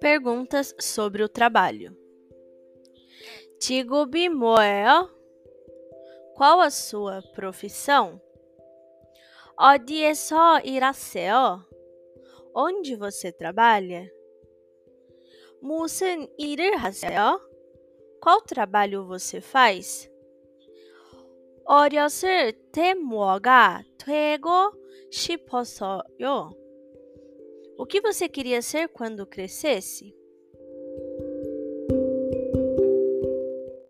Perguntas sobre o trabalho. 직업이 뭐예요? Qual a sua profissão? 어디에서 일하세요? Onde você trabalha? 무슨 일을 하세요? Qual trabalho você faz? 어렸을 때 뭐가 되고 싶었어요? O que você queria ser quando crescesse?